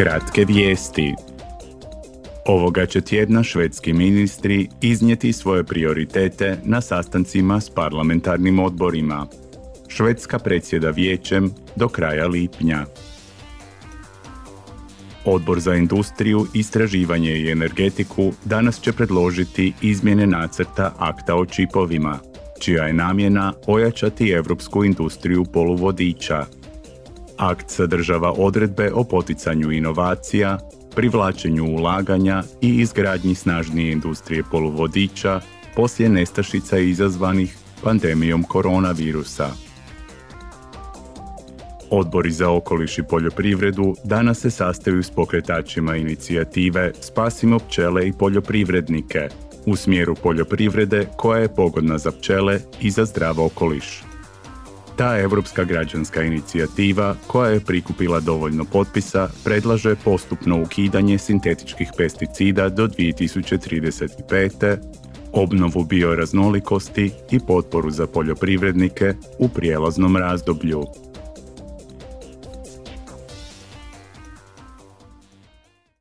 Kratke vijesti. Ovoga će tjedna švedski ministri iznijeti svoje prioritete na sastancima s parlamentarnim odborima. Švedska predsjeda vijećem do kraja lipnja. Odbor za industriju, istraživanje i energetiku danas će predložiti izmjene nacrta akta o čipovima, čija je namjena ojačati europsku industriju poluvodiča. Akt sadržava odredbe o poticanju inovacija, privlačenju ulaganja i izgradnji snažnije industrije poluvodiča poslije nestašica izazvanih pandemijom koronavirusa. Odbori za okoliš i poljoprivredu danas se sastaju s pokretačima inicijative Spasimo pčele i poljoprivrednike u smjeru poljoprivrede koja je pogodna za pčele i za zdrav okoliš. Ta europska građanska inicijativa, koja je prikupila dovoljno potpisa, predlaže postupno ukidanje sintetičkih pesticida do 2035. obnovu bioraznolikosti i potporu za poljoprivrednike u prijelaznom razdoblju.